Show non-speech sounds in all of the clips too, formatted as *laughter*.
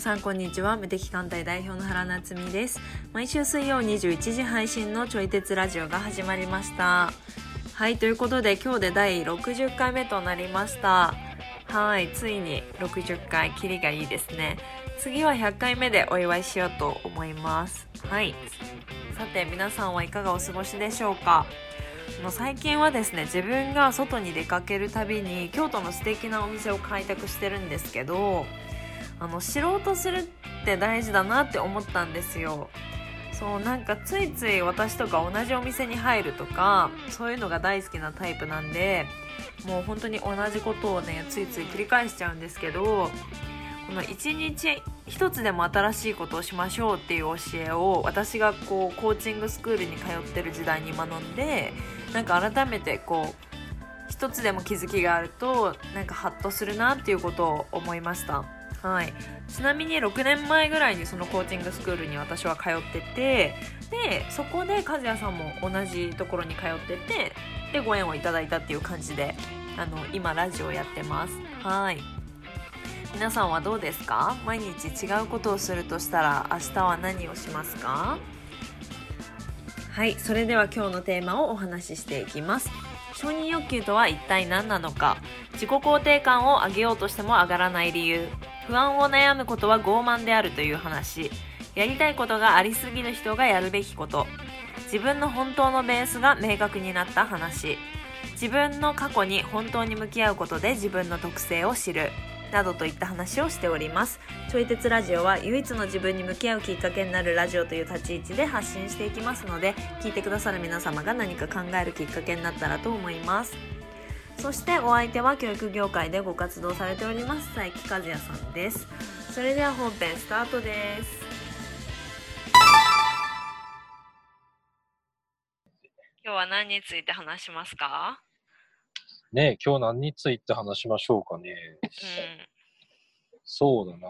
皆さんこんにちは。無敵艦隊代表の原夏実です。毎週水曜21時配信のちょい鉄ラジオが始まりました。はいということで今日で第60回目となりました。はいついに60回キリがいいですね。次は100回目でお祝いしようと思います。はい。さて皆さんはいかがお過ごしでしょうか？もう最近はですね自分が外に出かけるたびに京都の素敵なお店を開拓してるんですけどあの知ろうとするって大事だなって思ったんですよ。そうなんかついつい私とか同じお店に入るとかそういうのが大好きなタイプなんでもう本当に同じことをねついつい繰り返しちゃうんですけどこの一日一つでも新しいことをしましょうっていう教えを私がこうコーチングスクールに通ってる時代に学んでなんか改めてこう一つでも気づきがあるとなんかハッとするなっていうことを思いました。はい。ちなみに6年前ぐらいにそのコーチングスクールに私は通っててでそこで和也さんも同じところに通っててでご縁をいただいたっていう感じであの今ラジオやってます。はい。皆さんはどうですか？毎日違うことをするとしたら明日は何をしますか？はい。それでは今日のテーマをお話ししていきます。承認欲求とは一体何なのか。自己肯定感を上げようとしても上がらない理由。不安を悩むことは傲慢であるという話。やりたいことがありすぎる人がやるべきこと。自分の本当のベースが明確になった話。自分の過去に本当に向き合うことで自分の特性を知る。などといった話をしております。ちょい鉄ラジオは唯一の自分に向き合うきっかけになるラジオという立ち位置で発信していきますので聞いてくださる皆様が何か考えるきっかけになったらと思います。そしてお相手は教育業界でご活動されております佐伯和也さんです。それでは本編スタートです。今日は何について話しますか？ねえ、今日何について話しましょうかね。うそうだな。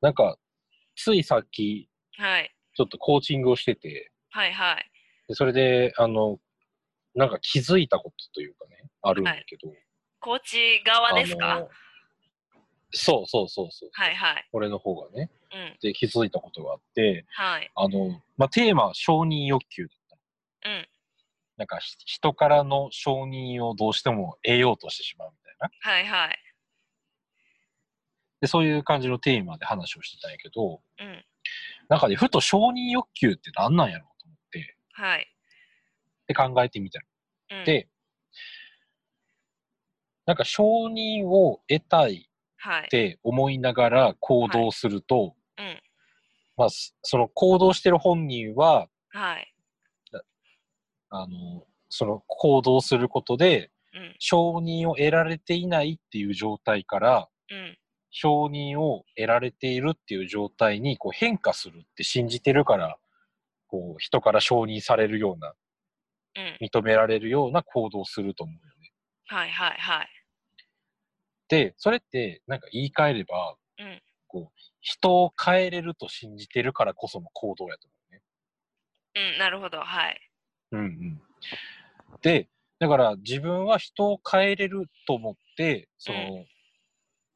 なんか、ついさっき、んはいちょっとコーチングをしてて、はいはいでそれで、あの、なんか気づいたことというかね、あるんだけど。コーチ側ですあかのそうそうそうそう。はいはい俺の方がね。うんで、気づいたことがあって、はいあの、まあ、テーマは承認欲求だった。うんなんかひ人からの承認をどうしても得ようとしてしまうみたいな。はいはい。で、そういう感じのテーマで話をしてたんやけど、うん。なんかね、ふと承認欲求って何なんやろうと思って、はい。で考えてみたの。うん。で、なんか承認を得たいはい。って思いながら行動すると、うん。まあ、すその行動してる本人は、はいあの、その行動することでうん。承認を得られていないっていう状態から、うん。承認を得られているっていう状態にこう変化するって信じてるから、こう人から承認されるような、うん。認められるような行動をすると思うよね。はいはいはい。で、それってなんか言い換えれば、うん。こう人を変えれると信じてるからこその行動やと思うね。うんなるほど。はいうんうん。で、だから自分は人を変えれると思って、その、う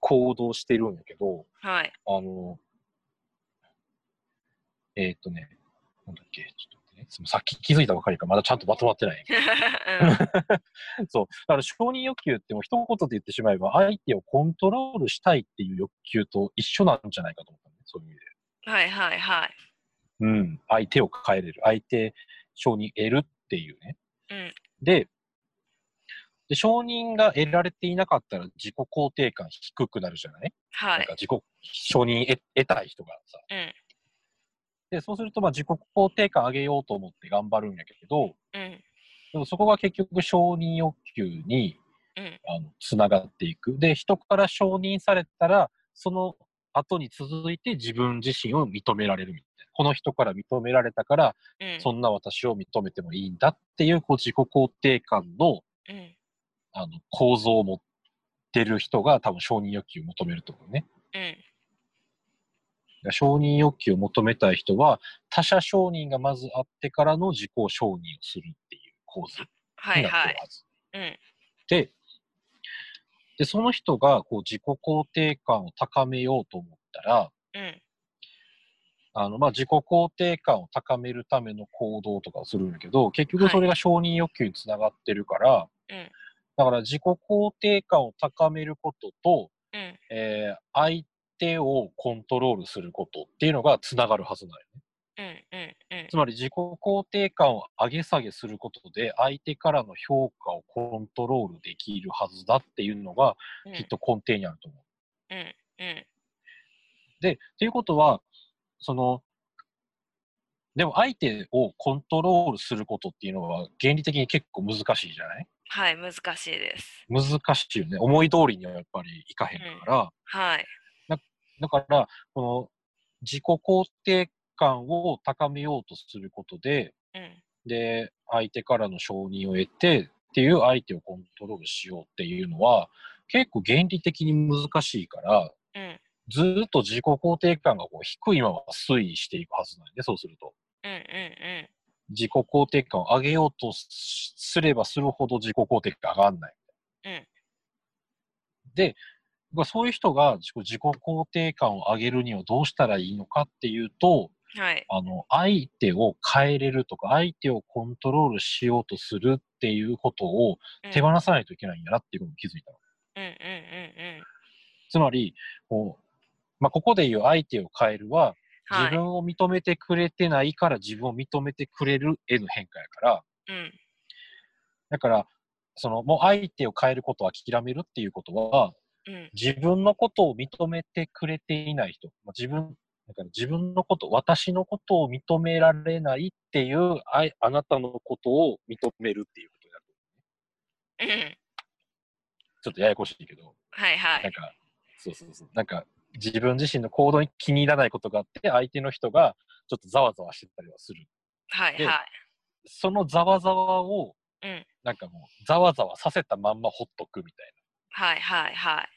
行動してるんやけど、はいあの、えーっとね、なんだっけ、ちょっとさっき気づいたばかりか、まだちゃんとまとまってない。*laughs* うん *laughs* そう。だから承認欲求ってもう一言で言ってしまえば、相手をコントロールしたいっていう欲求と一緒なんじゃないかと思ったのね。そういう意味で。はいはいはいうん。相手を変えれる。相手承認得るっていうね。うんで、で承認が得られていなかったら自己肯定感低くなるじゃない、はいなんか自己承認得得たい人がさ。うんで、そうするとまあ自己肯定感上げようと思って頑張るんやけど、うんでもそこが結局承認欲求にうんあのつながっていく。で、人から承認されたら、その後に続いて自分自身を認められるみたいな。この人から認められたから、うんそんな私を認めてもいいんだっていうこう自己肯定感のうんあの構造を持ってる人が多分承認欲求を求めると思うね。うん承認欲求を求めたい人は他者承認がまずあってからの自己承認をするっていう構図はいになってはいるはず。うんで、で、その人がこう自己肯定感を高めようと思ったら、うん。あの、まあ、自己肯定感を高めるための行動とかをするんだけど、結局それが承認欲求につながってるから、うん。だから自己肯定感を高めることと、うん。えー相手をコントロールすることっていうのがつながるはずなんよね。うん。うん。うんつ。まり自己肯定感を上げ下げすることで相手からの評価をコントロールできるはずだっていうのがうんきっと根底にあると思う。うん。うん。で、っていうことは、その、でも相手をコントロールすることっていうのは原理的に結構難しいじゃない？はい、難しいです。難しいよね。思い通りにはやっぱりいかへんから、はい。だから、この自己肯定感を高めようとすることで、うん。で、相手からの承認を得てっていう相手をコントロールしようっていうのは、結構原理的に難しいから、うん。ずーっと自己肯定感がこう低いまま推移していくはずなんで、そうすると。うん。うん。自己肯定感を上げようとしすればするほど自己肯定感上がんない。うん。で、まあそういう人が自己自己肯定感を上げるにはどうしたらいいのかっていうと、はい。あの、相手を変えれるとか、相手をコントロールしようとするっていうことをうん手放さないといけないんだなっていうことに気づいたの。うん。うん。うん。つまり、こう、まあ、ここで言う相手を変えるは、はい。自分を認めてくれてないから自分を認めてくれるへの変化やから、うん。だから、その、もう相手を変えることを諦めるっていうことは、うん。自分のことを認めてくれていない人、まあ、自分、だから自分のこと、私のことを認められないっていう、あいあなたのことを認めるっていうことになる。うん。ちょっとややこしいけど、はい。はい。なんか、そうそうそう。なんか、自分自身の行動に気に入らないことがあって、相手の人がちょっとざわざわしてたりはする。はい。ではい。そのざわざわを、うん。なんかもう、ざわざわさせたまんまほっとくみたいはい。はい。はい。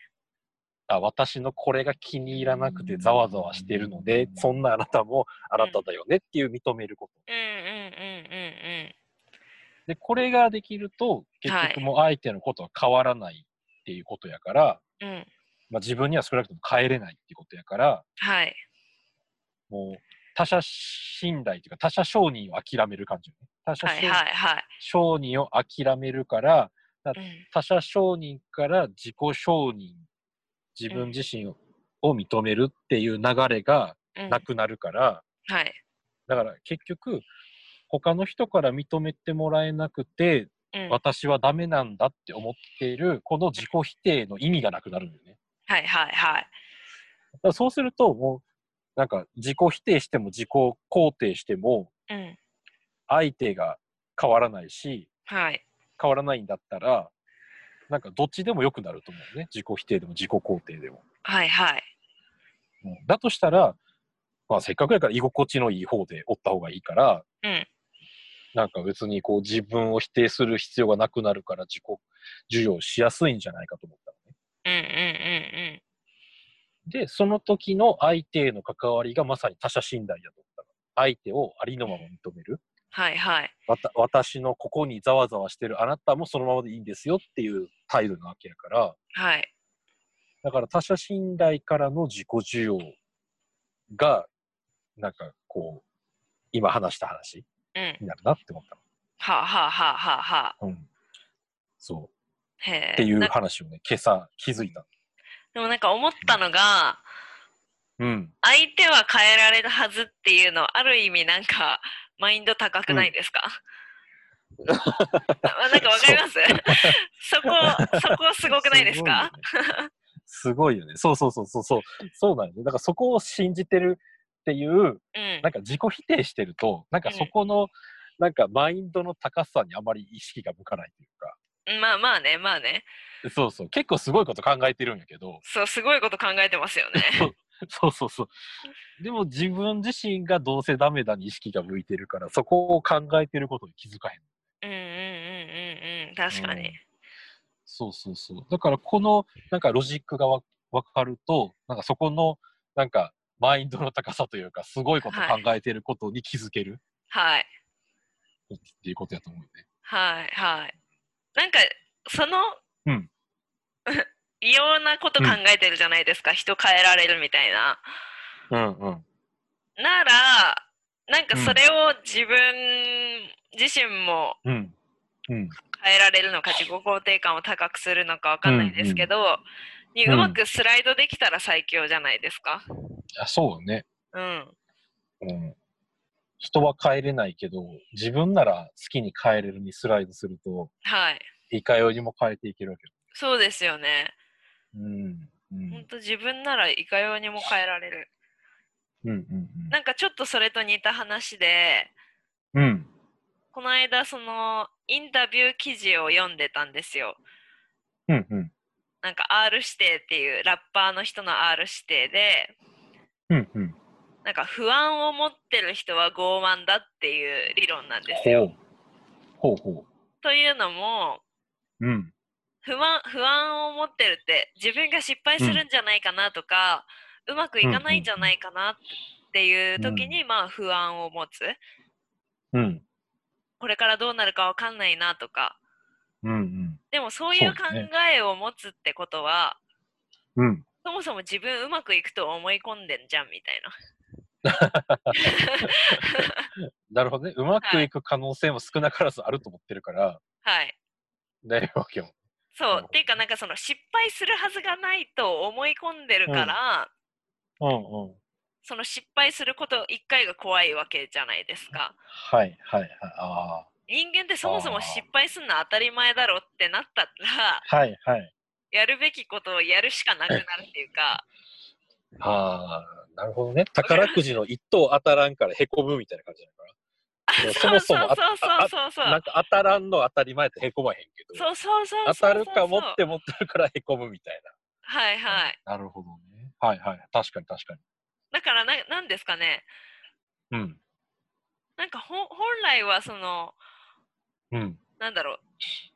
な。あ、私のこれが気に入らなくてざわざわしてるので、そんなあなたもあなただよねっていう認めること。うん。うん。うん。うん。で、これができると、結局もう相手のことは変わらないっていうことやから、うん。うん。まあ、自分には少なくとも変えれないっていうことやから、はい。もう他者信頼というか他者承認を諦める感じよね。他者はい。承認を諦めるから、うん。他者承認から自己承認、自分自身を認めるっていう流れがうん。なくなるから、はい。だから結局、他の人から認めてもらえなくて、うん。私はダメなんだって思っている、この自己否定の意味がなくなるんだよね。はい。はい。はい。だそうすると、もう、なんか自己否定しても自己肯定しても、うん。相手が変わらないし、はい。変わらないんだったら、なんかどっちでも良くなると思うね。自己否定でも自己肯定でも。はい。はい。うんだとしたら、まあせっかくやから居心地のいい方でおった方がいいから、うん。なんか別にこう自分を否定する必要がなくなるから自己授与しやすいんじゃないかと思ったのね。うん。うん。うん。で、その時の相手への関わりがまさに他者信頼だと思ったの。相手をありのまま認める。はい。はい。わた私のここにざわざわしてるあなたもそのままでいいんですよっていう態度なわけやから、はい。だから他者信頼からの自己需要が、なんかこう、今話した話うん。になるなって思ったはあ。はあ。はあ。はあ。はあ。の。うん。そう。へえ。っていうな話をね、今朝気づいた。でもなんか思ったのが、うん。相手は変えられるはずっていうのはある意味なんかマインド高くないですか、あなんかわかります？*laughs* そこそこすごくないですか？すごいよね。そうそうそうそうそう。そうなんよ。ね。だからそこを信じてるっていう、うん。なんか自己否定してると、なんかそこの、なんかマインドの高さにあまり意識が向かないというか、まあまあねまあね。そうそう。結構すごいこと考えてるんやけど、そうすごいこと考えてますよね *laughs* そうそうそう。でも自分自身がどうせダメだに意識が向いてるから、そこを考えてることに気づかへん。うんうんうんうんうん確かに、うんそうそうそう。だからこのなんかロジックがわ分かると、なんかそこのなんかマインドの高さというか、すごいこと考えてることに気づけるはいっていうことやと思うよね。はいはいなんかその、うん *laughs* 異様なこと考えてるじゃないですか、人変えられるみたいな。うんうん。なら、なんかそれを自分自身もうん。うん。変えられるのか、自己肯定感を高くするのかわかんないですけど、にうんうまくスライドできたら最強じゃないですか。あそうね。うん。うん。人は変えれないけど、自分なら好きに変えれるにスライドすると、はい。いかようにも変えていけるわけよ。そうですよね。うん。うん。ほんと自分ならいかようにも変えられる。うんうんなんかちょっとそれと似た話で、うん。うん。この間そのインタビュー記事を読んでたんですよ。うんうん。なんか R 指定っていうラッパーの人の R 指定で、うんうん。なんか不安を持ってる人は傲慢だっていう理論なんですほよ。う。ほうほというのもう。うん。不安不安を持ってるって自分が失敗するんじゃないかなとか、うまくいかないんじゃないかなっていう時に、まあ不安を持つうん。これからどうなるかわかんないなとかうんうん。でもそういう考えを持つってことはうん。そもそも自分うまくいくと思い込んでんじゃんみたいな *laughs* なるほどね。うまくいく可能性も少なからずあると思ってるから、はいだいわけよ。そう、っていうかなんかその失敗するはずがないと思い込んでるから、うんうん。その失敗すること一回が怖いわけじゃないですかはいはいはい。あ人間ってそもそも失敗するのは当たり前だろってなったらあ。はいはい。やるべきことをやるしかなくなるっていうかああ、なるほどね。宝くじの一等当たらんからへこむみたいな感じだから。あそもそもあそうそうそうそうなんか当たらんの当たり前ってへこまへんけど、そうそうそう当そうたるかもって思ってるからへこむみたいはいはいな。なるほどね。はいはい。確かに確かに。だからななんですかねうん。なんかほん本来はそのうん。なんだろうし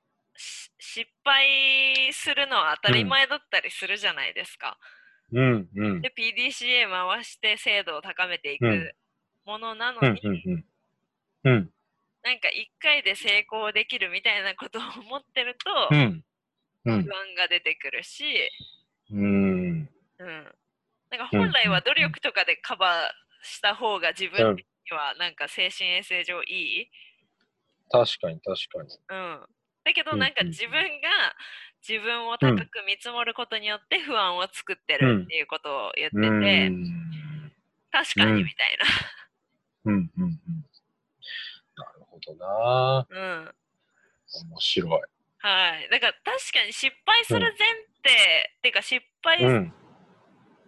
失敗するのは当たり前だったりするじゃないですか。うんうん。で PDCA 回して精度を高めていうんくものなのうんに、うんうん。うん。なんか1回で成功できるみたいなことを思ってるとうん。うん不安が出てくるし、うん。うん、なんか本来は努力とかでカバーした方が自分にはなんか精神衛生上いい、確かに確かに。うん、だけどうんなんか自分が自分を高く見積もることによって不安を作ってるっていうことを言ってて、うん。確かにみたいうんうんうん。どな。な。うん面白い。はい、だから確かに失敗する前提、っていうか失敗っうん。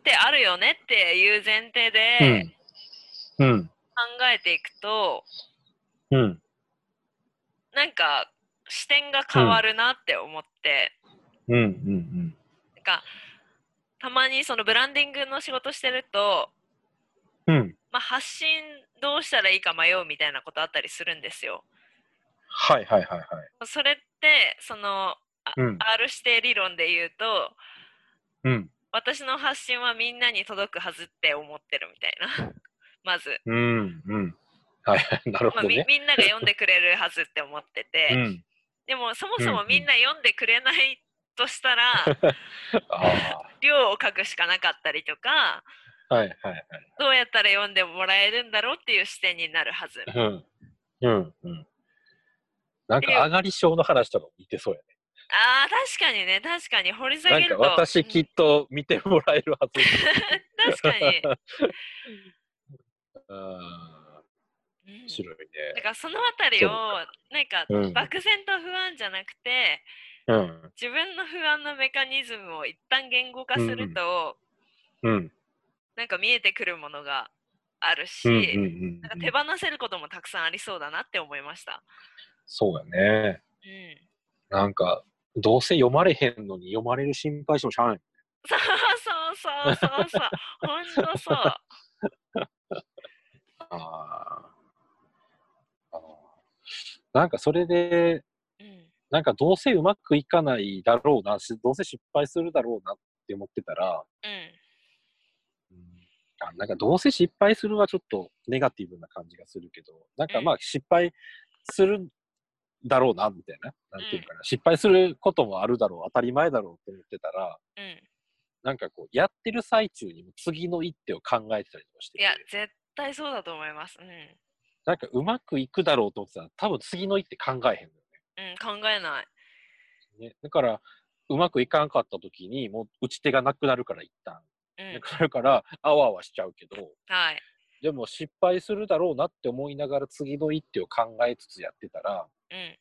てあるよねっていう前提でうん。うん。考えていくと、うん。なんか視点が変わるなって思って、うん。うん。なんかたまにそのブランディングの仕事してると、うん。まあ、発信どうしたらいいか迷うみたいなことあったりするんですよ。はいはいはいはい。それってその、あうん。R 指定理論で言うとうん。私の発信はみんなに届くはずって思ってるみたいな *laughs* まず、うん。うん。はい。*laughs* なるほどね。みんなが読んでくれるはずって思ってて、うん。でもそもそもうんみんな読んでくれないとしたら、*laughs* あ量を書くしかなかったりとかあ。はいはいはい。どうやったら読んでもらえるんだろうっていう視点になるはず。うん。うん。うん。なんか上がり症の話とかも似てそうやね。ああ確かにね確かに掘り下なんかげると私きっと見てもらえるはず。*laughs* 確かに、*laughs* ああ、うん面白いだね。からそのあたりをなんかうん漠然と不安じゃなくてうん。自分の不安のメカニズムを一旦言語化すると、うん。なんか見えてくるものがあるし、うん。うん。うんなんか手放せることもたくさんありそうだなって思いました。そうやね。うん、なんか、どうせ読まれへんのに読まれる心配してもしゃあない。そうそうそうそうそうほんとそう。*laughs* ああ。なんかそれで、うんなんかどうせうまくいかないだろうな、しどうせ失敗するだろうなって思ってたら、うんなんかどうせ失敗するはちょっとネガティブな感じがするけど、なんかまあ失敗するだろうな、みたいな。なんていうかな、失敗することもあるだろう、当たり前だろうって思ってたら、うん。なんかこう、やってる最中にも次の一手を考えてたりとかしてていや、絶対そうだと思います。うん。なんかうまくいくだろうと思ってたら、多分次の一手考えへんのようん、考えない。ね。ねだから、うまくいかんかった時に、もう打ち手がなくなるから一旦。うん。だ *laughs* から、あわあわしちゃうけど、はい。でも失敗するだろうなって思いながら次の一手を考えつつやってたら、うん。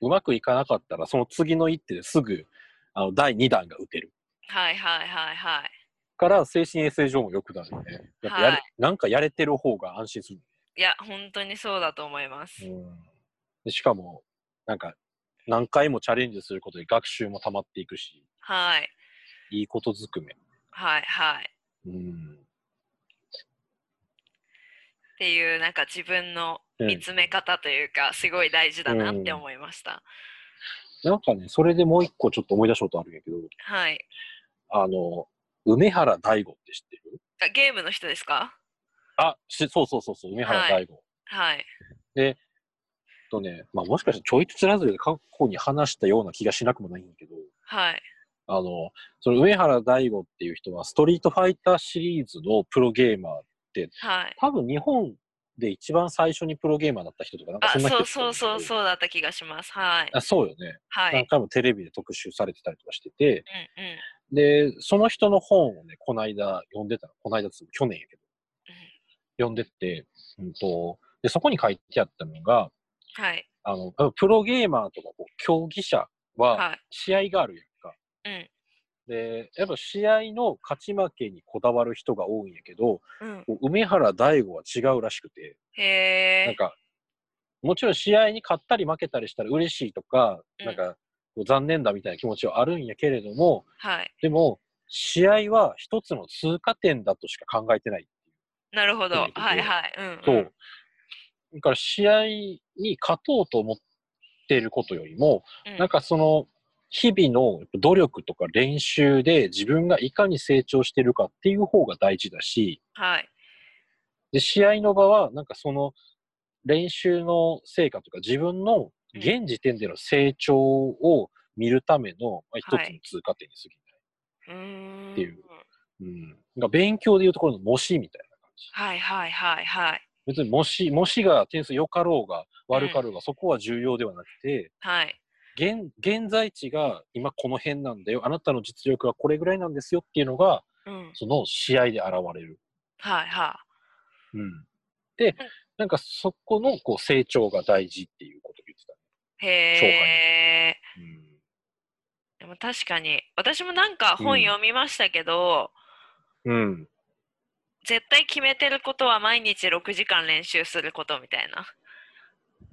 うまくいかなかったら、その次の一手ですぐ、あの、第2弾が打てる。はいはいはいはい。から、精神衛生上も良くなるね。やっぱやれ、はいなんかやれてる方が安心する。いや、本当にそうだと思います。うん。でしかも、なんか、何回もチャレンジすることで学習も溜まっていくし、はい。いいことずくめ。はいはい。うん。っていう、なんか自分のうん見つめ方というか、すごい大事だなって思いました。なんかね、それでもう一個ちょっと思い出したことあるんやけど、はい。あの、梅原大吾って知ってる？あゲームの人ですか？あ、しそうそうそうそう、梅原大吾。はい。とね、まあもしかしたらちょいつらずで過去に話したような気がしなくもないんだけど、はい。あの、その梅原大吾っていう人は、ストリートファイターシリーズのプロゲーマー、はい。多分日本で一番最初にプロゲーマーだった人とか、なんかあ、そんな人そうそうそうう。そうだった気がします。はい。あそうよね。はい。何回もテレビで特集されてたりとかしてて、うんうん。で、その人の本をね、この間読んでたの。この間去年やけど。読んでって、うんと、で、そこに書いてあったのが、はい。あの、プロゲーマーとかこう競技者ははい。試合があるやんか。うん。で、やっぱ試合の勝ち負けにこだわる人が多いんやけど、うん。梅原大吾は違うらしくて、へえ。なんか、もちろん試合に勝ったり負けたりしたら嬉しいとか、うんなんか、残念だみたいな気持ちはあるんやけれども、はい。でも、試合は一つの通過点だとしか考えてない。なるほど。はいはい。うん、うん。そう。だから試合に勝とうと思っていることよりも、うん。なんかその、日々の努力とか練習で自分がいかに成長してるかっていう方が大事だし、はい。で、試合の場は、なんかその練習の成果とか自分の現時点での成長を見るための、まあ、一つのはい通過点に過ぎない。うーん。っていううん。なんか勉強でいうところの模試みたいな感じ。はいはいはいはい。別に模試、模試が点数良かろうが悪かろうが、そこは重要ではなくて、はい。現現在地が今この辺なんだよ。あなたの実力はこれぐらいなんですよっていうのが、うん。その試合で現れる。はいはうん。で、なんかそこのこう成長が大事っていうことを言ってたね。い。へえ。うんでも確かに、私もなんか本うん読みましたけど、うん。絶対決めてることは毎日6時間練習することみたいな。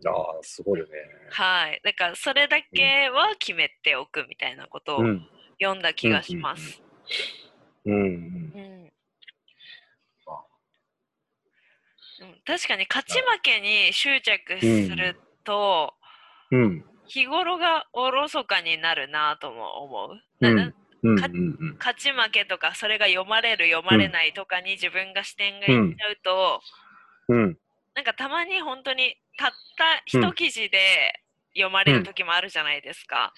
ああ、すごいよね。はい。だからそれだけは決めておくみたいなことをうん。読んだ気がします。うん。うん。うん確かに勝ち負けに執着すると、うん。日頃がおろそかになるなとも思う。うん。勝ち負けとかそれが読まれる読まれないとかに自分が視点がいっちゃうと、うん。なんかたまに本当にたった一記事で読まれる時もあるじゃないですか。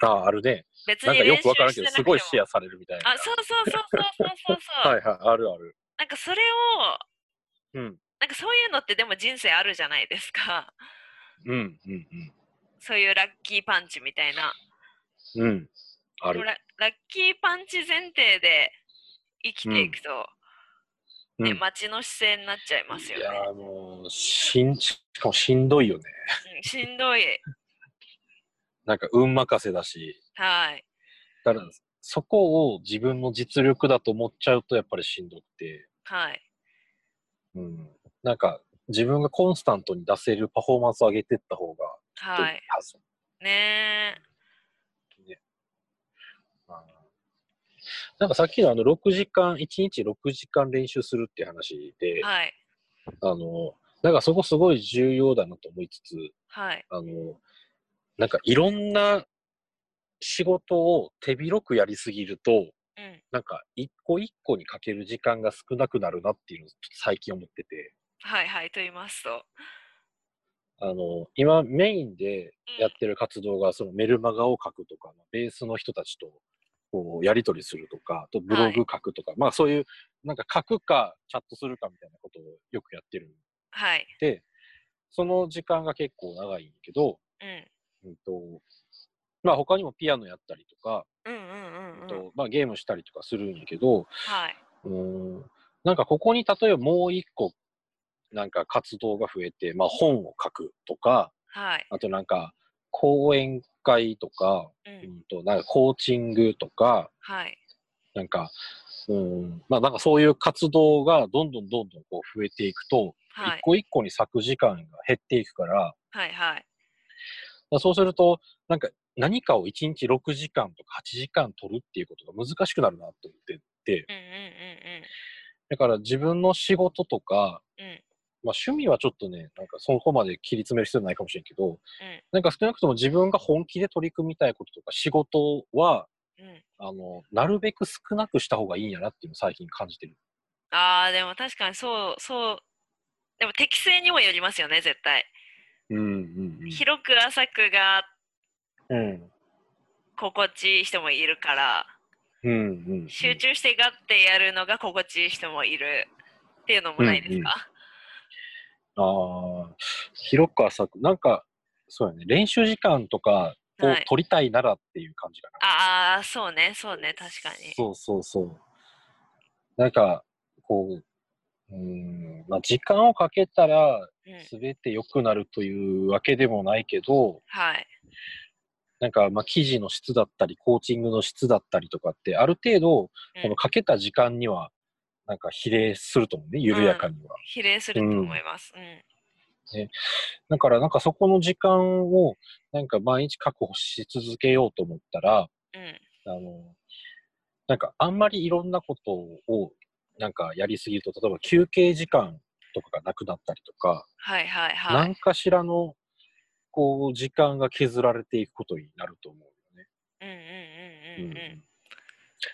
ああ、あるね。別なんかよに練習くわからんけど、すごいシェアされるみたいな。あ、そうそうそうそうそうそう。はいはい、あるある。なんかそれをうん。なんかそういうのってでも人生あるじゃないですか。うん。うん。そういうラッキーパンチみたいな。うん。うん。ある。ララッキーパンチ前提で生きていくと、ね、うん待ちの姿勢になっちゃいますよね。いやーもう、しん、しかもしんどいよね。うんしんどい。*laughs* なんか、運任せだし。はい。だから、そこを自分の実力だと思っちゃうと、やっぱりしんどくて。はい。うん。なんか、自分がコンスタントに出せるパフォーマンスを上げていった方が、いいはい。はず。ねあーなんかさっきのあの6時間、1日6時間練習するっていう話でえ。、はい。あの、なんかそこすごい重要だなと思いつつ、はい。あの、なんかいろんな仕事を手広くやりすぎると、うん。なんか一個一個にかける時間が少なくなるなっていうのを最近思ってて、はいはい。と言いますと。あの、今メインでやってる活動が、そのメルマガを書くとか、ベースの人たちと、こう、やり取りするとか、あとブログ書くとか、まあそういう、なんか書くか、チャットするかみたいなことをよくやってるんはい。で、その時間が結構長いんだけど、うん。うんと、まあ他にもピアノやったりとか、うんうんうんうん。とまあゲームしたりとかするんやけど、はい。うーん、なんかここに例えばもう一個、なんか活動が増えて、まあ本を書くとか、はい。あとなんか講演会とか、う。うんんとなんかコーチングとか、はい。なんか、うん、まあなんかそういう活動がどんどんどんどんこう増えていくと、はい。一個一個に咲く時間が減っていくから、はいはい。まあそうすると、なんか何かを1日6時間とか8時間取るっていうことが難しくなるなと思ってて、うんうんだから自分の仕事とか、うんうん。うん。まあ趣味はちょっとね、なんかそこまで切り詰める必要ないかもしれんけど、うんなんか少なくとも自分が本気で取り組みたいこととか仕事は、うん。あの、なるべく少なくした方がいいんやなっていうのを最近感じてる。ああ、でも確かにそう、そう。でも適正にもよりますよね、絶対。うんうん広く浅くがうん。うん。心地いい人もいるから、うんうん、うん。集中してがってやるのが心地いい人もいるっていうのもないですか、ああ、広く浅く、なんか、そうやね、練習時間とかをはい取りたいならっていう感じかな。ああ、そうね、そうね、確かに。そうそうそう。なんか、こう、うーん、まあ、時間をかけたら、うん。すべて良くなるというわけでもないけど、はい。なんか、まあ、記事の質だったり、コーチングの質だったりとかって、ある程度、うんこのかけた時間には、なんか比例すると思うね、緩やかには。比例すると思います。うん。だから、なんかそこの時間を、なんか毎日確保し続けようと思ったら、うん。あの、なんかあんまりいろんなことを、なんかやりすぎると、例えば休憩時間とかがなくなったりとか、はいはいは。ないんかしらの、こう、時間が削られていくことになると思うよね。うんうんうんうんうん。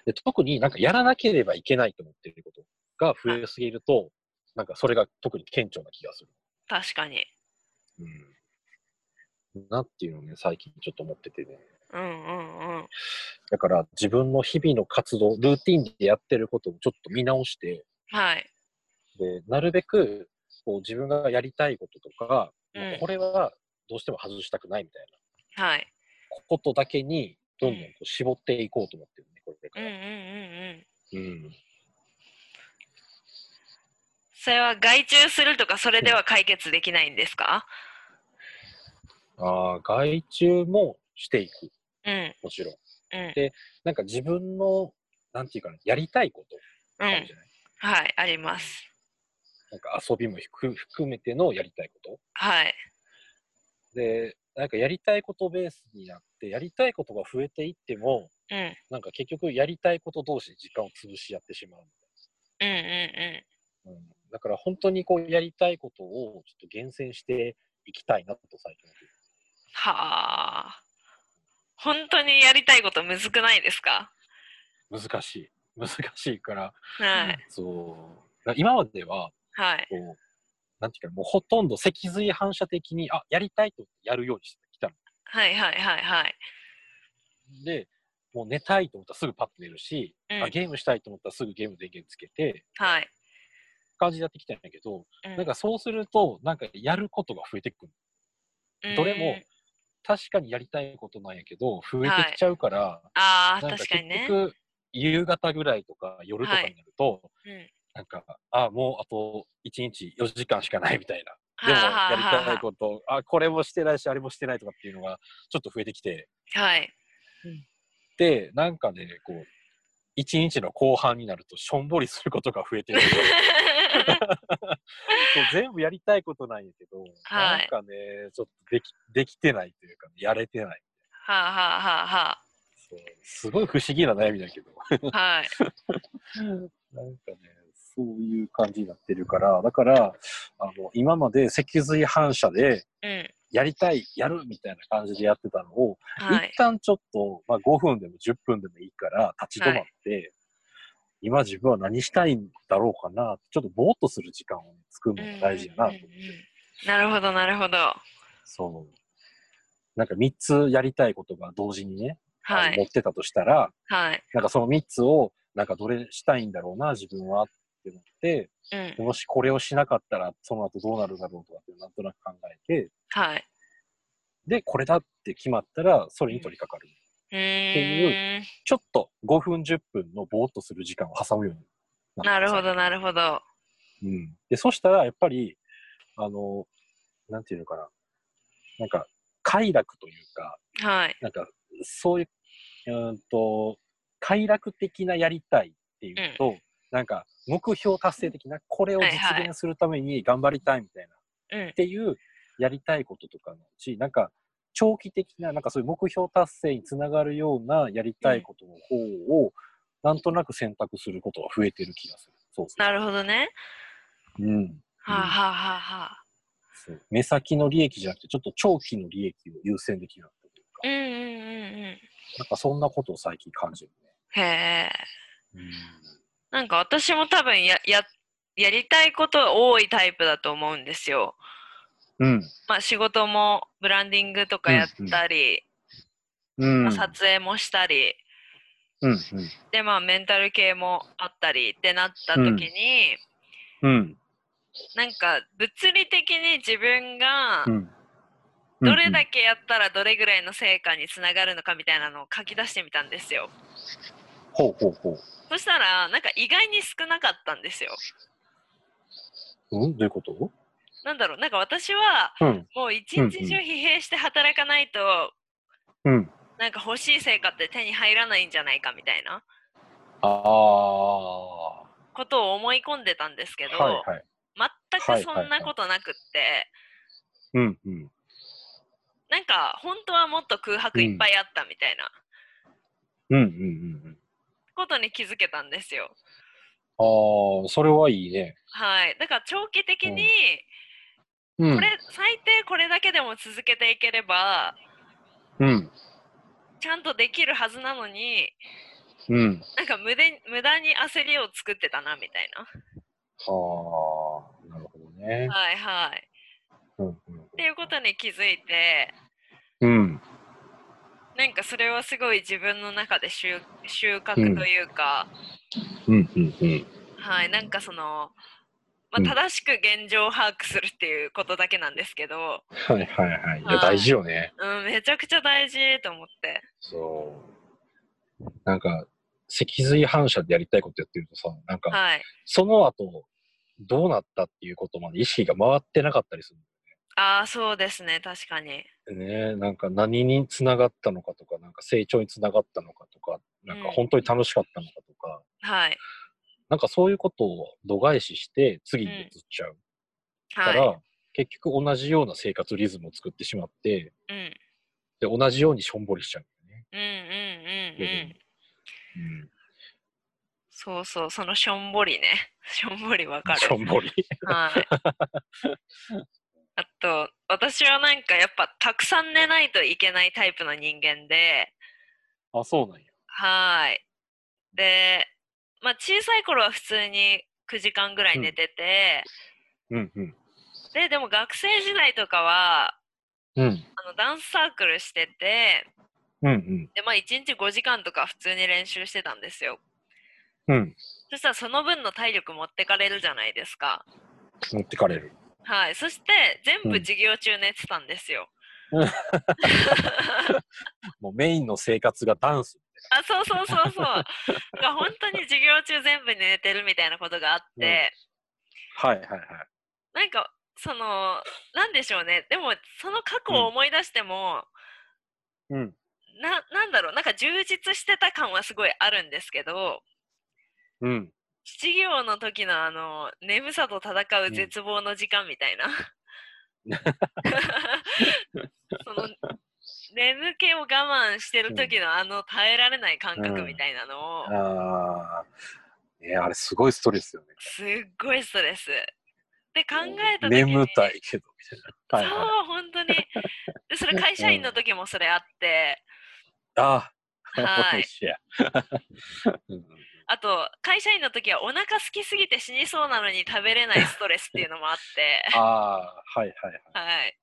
で特になんかやらなければいけないと思っていることが増えすぎると、なんかそれが特に顕著な気がする。確かに。うん。なっていうのをね、最近ちょっと思っててね。うんうんうん。だから自分の日々の活動、ルーティンでやってることをちょっと見直して、はい。で、なるべく、こう自分がやりたいこととか、うんこれはどうしても外したくないみたいなはい。ことだけに、どんどんこう絞っていこうと思ってるから。うんうんうんうん。うん。それは外注するとか、それでは解決できないんですか？ああ、外注もしていく。うん。もちろん。うん。なんか自分の、なんていうかな、やりたいことうんあるじ。ゃない、はい、あります。なんか遊びも含含めてのやりたいこと。はい。で、なんかやりたいことベースになって、やりたいことが増えていっても、うん。なんか結局やりたいこと同士で時間を潰し合ってしまうみうんうんうん。うん。だから本当にこうやりたいことをちょっと厳選していきたいなと最近。はあ。本当にやりたいことむずくないですか？難しい。難しいから、はい。そう。今までは、はい。こう、なんていうかな、もうほとんど脊髄反射的に、あ、やりたいとやるようにしてきたの。はいはいはいはい。で、もう寝たいと思ったらすぐパッと寝るし、うんあゲームしたいと思ったらすぐゲーム電源つけて、はい。感じでやってきたんやけど、うんなんかそうすると、なんかやることが増えてくる。どれも確かにやりたいことなんやけど、増えてきちゃうから、ああ、なんか確かにね。結局、夕方ぐらいとか夜とかになると、うん。なんか、あ、もうあと1日4時間しかないみたいな。でも、やりはあたいこと、あ、これもしてないし、あれもしてないとかっていうのが、ちょっと増えてきて、はい。で、なんかね、こう、1日の後半になると、しょんぼりすることが増えてる。*laughs* 全部やりたいことなんやけど、はいなんかね、ちょっとできできてないというか、やれてない。はあはあはあはそうすごい不思議な悩みだけど。あ。はい。*laughs* なんかね、そういう感じになってるから、だから、あの、今まで脊髄反射で、うん。やりたい、やるみたいな感じでやってたのを、はい一。旦ちょっと、まあ、5分でも10分でもいいから立ち止まって、今自分は何したいんだろうかな、ちょっとぼーっとする時間を作るのが大事やなと思って。なるほど、なるほど。そう。なんか3つやりたいことが同時にね、あはい。の持ってたとしたら、はい。なんかその3つを、なんかどれしたいんだろうな、自分はって思って、うん。もしこれをしなかったら、その後どうなるだろうとかってなんとなく考えて、はい。で、これだって決まったら、それに取り掛かる。うーん。ちょっと5分、10分のぼーっとする時間を挟むようになるほど、なるほど。うん。で、そしたら、やっぱり、あの、なんていうのかな。なんか、快楽というか、はい。なんか、そういう、うーんと、快楽的なやりたいっていうと、なんか、目標達成的な、これを実現するために頑張りたいみたいな、うんっ。ていうやりたいこととかのうち、なんか、長期的な、なんかそういう目標達成につながるようなやりたいことの方を、なんとなく選択することが増えてる気がする。そう。なるほどね。うん。はあ、はあはあはあ、そう目先の利益じゃなくて、ちょっと長期の利益を優先できるというか、うんうんうんうん。なんかそんなことを最近感じるへえ。ね。なんか私も多分や、や、やりたいこと多いタイプだと思うんですよ。うん。まあ仕事もブランディングとかやったり、うん。まあ、撮影もしたり、うん。うん。でまあメンタル系もあったりってなった時に、うん。なんか物理的に自分がうん。どれだけやったらどれぐらいの成果につながるのかみたいなのを書き出してみたんですよ。ほうほうほう。そしたらなんか意外に少なかったんですよ。うん？どういうこと？なんだろうなんか私はうん。もう一日中疲弊して働かないとうん。なんか欲しい成果って手に入らないんじゃないかみたいなああ。はことを思い込んでたんですけど、いはい。全くそんなことなくって、うんうん。なんか本当はもっと空白いっぱいあったみたいなうんうんうんうん。ことに気づけたんですよ。ああ、それはいいね。はい。だから長期的に、うんこれ、最低これだけでも続けていければ、うん。ちゃんとできるはずなのに、うん。なんか無で無駄に焦りを作ってたなみたいな。はあ、なるほどね。はいはい。うんっていうことに気づいて、うん。うん。なんかそれはすごい自分の中で収収穫というか、うんうんうん。はい、なんかその、まあ、うん正しく現状を把握するっていうことだけなんですけど、はいはいはい。いや、はい大事よね。うん、めちゃくちゃ大事と思って。そう。なんか、脊髄反射でやりたいことやってるとさ、なんか、はい。その後、どうなったっていうことまで意識が回ってなかったりすああ、そうですね、確かに。るね。なんか何につながったのかとか、なんか成長につながったのかとか、なんか本当に楽しかったのかとか、はい。なんかそういうことを度外視して次に移っちゃうから、は結局同じような生活リズムを作ってしまって、い。うん。で同じようにしょんぼりしちゃうね。うんうんうんうん。うんそうそう、そのしょんぼりね。*laughs* しょんぼりわかるし。ょんぼり。はい。*laughs* あと、私はなんかやっぱたくさん寝ないといけないタイプの人間で、あ、そうなんや。はい。で、まあ小さい頃は普通に9時間ぐらい寝てて、うんうん。で、でも学生時代とかは、うん。あのダンスサークルしてて、うんうん。で、まあ1日5時間とか普通に練習してたんですよ。うん。そしたらその分の体力持ってかれるじゃないですか。持ってかれる。はい。そして全部うん授業中寝てたんですよ。*laughs* もうメインの生活がダンス。あ、そうそうそうそう。だから本当に授業中全部寝てるみたいなことがあって、はいはいはい。なんかその、なんでしょうね。でもその過去を思い出しても、うん。な、なんだろう、なんか充実してた感はすごいあるんですけど、うん。授業の時のあの、眠さと戦う絶望の時間みたいな。*laughs* その、眠気を我慢してる時のあの耐えられない感覚みたいなのを、ああ。ねあれすごいストレスよね。すっごいストレス。で考えた時に眠たいけど、みたいな。はいはい。そう、本当に。で、それ会社員の時もそれあって、ああ。はい *laughs* *laughs* あと、会社員の時はお腹空きすぎて死にそうなのに食べれないストレスっていうのもあって、*laughs* ああ、はいはいはい。はい。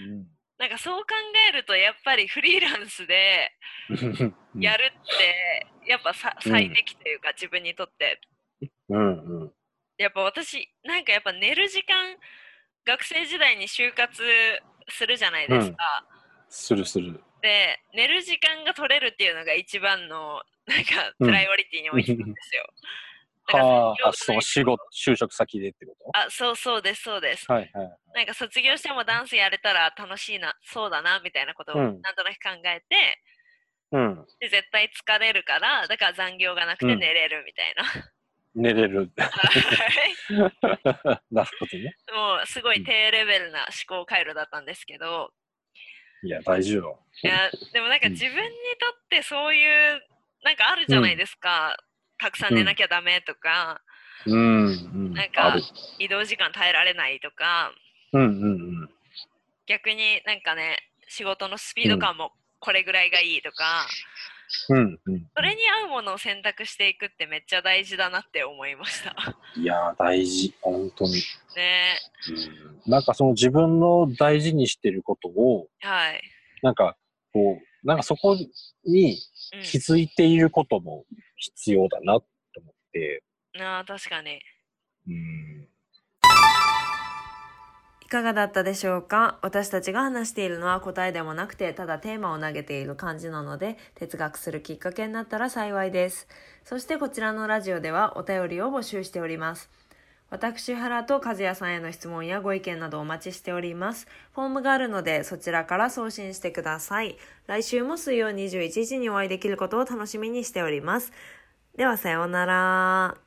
うんなんかそう考えると、やっぱりフリーランスでやるって、やっぱさうん最適というか、自分にとって。うんうん。やっぱ私、なんかやっぱ寝る時間、学生時代に就活するじゃないですか。するする。で、寝る時間が取れるっていうのが一番の、なんか、プライオリティに置いてたんですよ。*laughs* だからはあ、そう、仕事、就職先でってこあ、そうそうです、そうです。とはいはい。なんか卒業してもダンスやれたら楽しいな、そうだな、みたいなことをうんなんとなく考えて、うん。で絶対疲れるから、だから残業がなくて寝れるみたいな。寝れる。はいなるほどね。もうすごい低レベルな思考回路だったんですけど、いや、大事よ。いや、でもなんかうん自分にとってそういう、なんかあるじゃないですか。たくさん寝なきゃダメとか、うん、うん。なんか。移動時間耐えられないとか、うんうんうん。逆になんかね、仕事のスピード感もこれぐらいがいいとか、うんうん。それに合うものを選択していくってめっちゃ大事だなって思いました。いや、大事。本当に。ねうん。なんかその自分の大事にしてることを、はい。なんか、こう、なんかそこにうん気づいていることも必要だなと思って、ああ、確かに。うん。かがだったでしょうか？私たちが話しているのは答えでもなくて、ただテーマを投げている感じなので、哲学するきっかけになったら幸いです。そしてこちらのラジオではお便りを募集しております。私原と和也さんへの質問やご意見などお待ちしております。フォームがあるのでそちらから送信してください。来週も水曜21時にお会いできることを楽しみにしております。ではさようなら。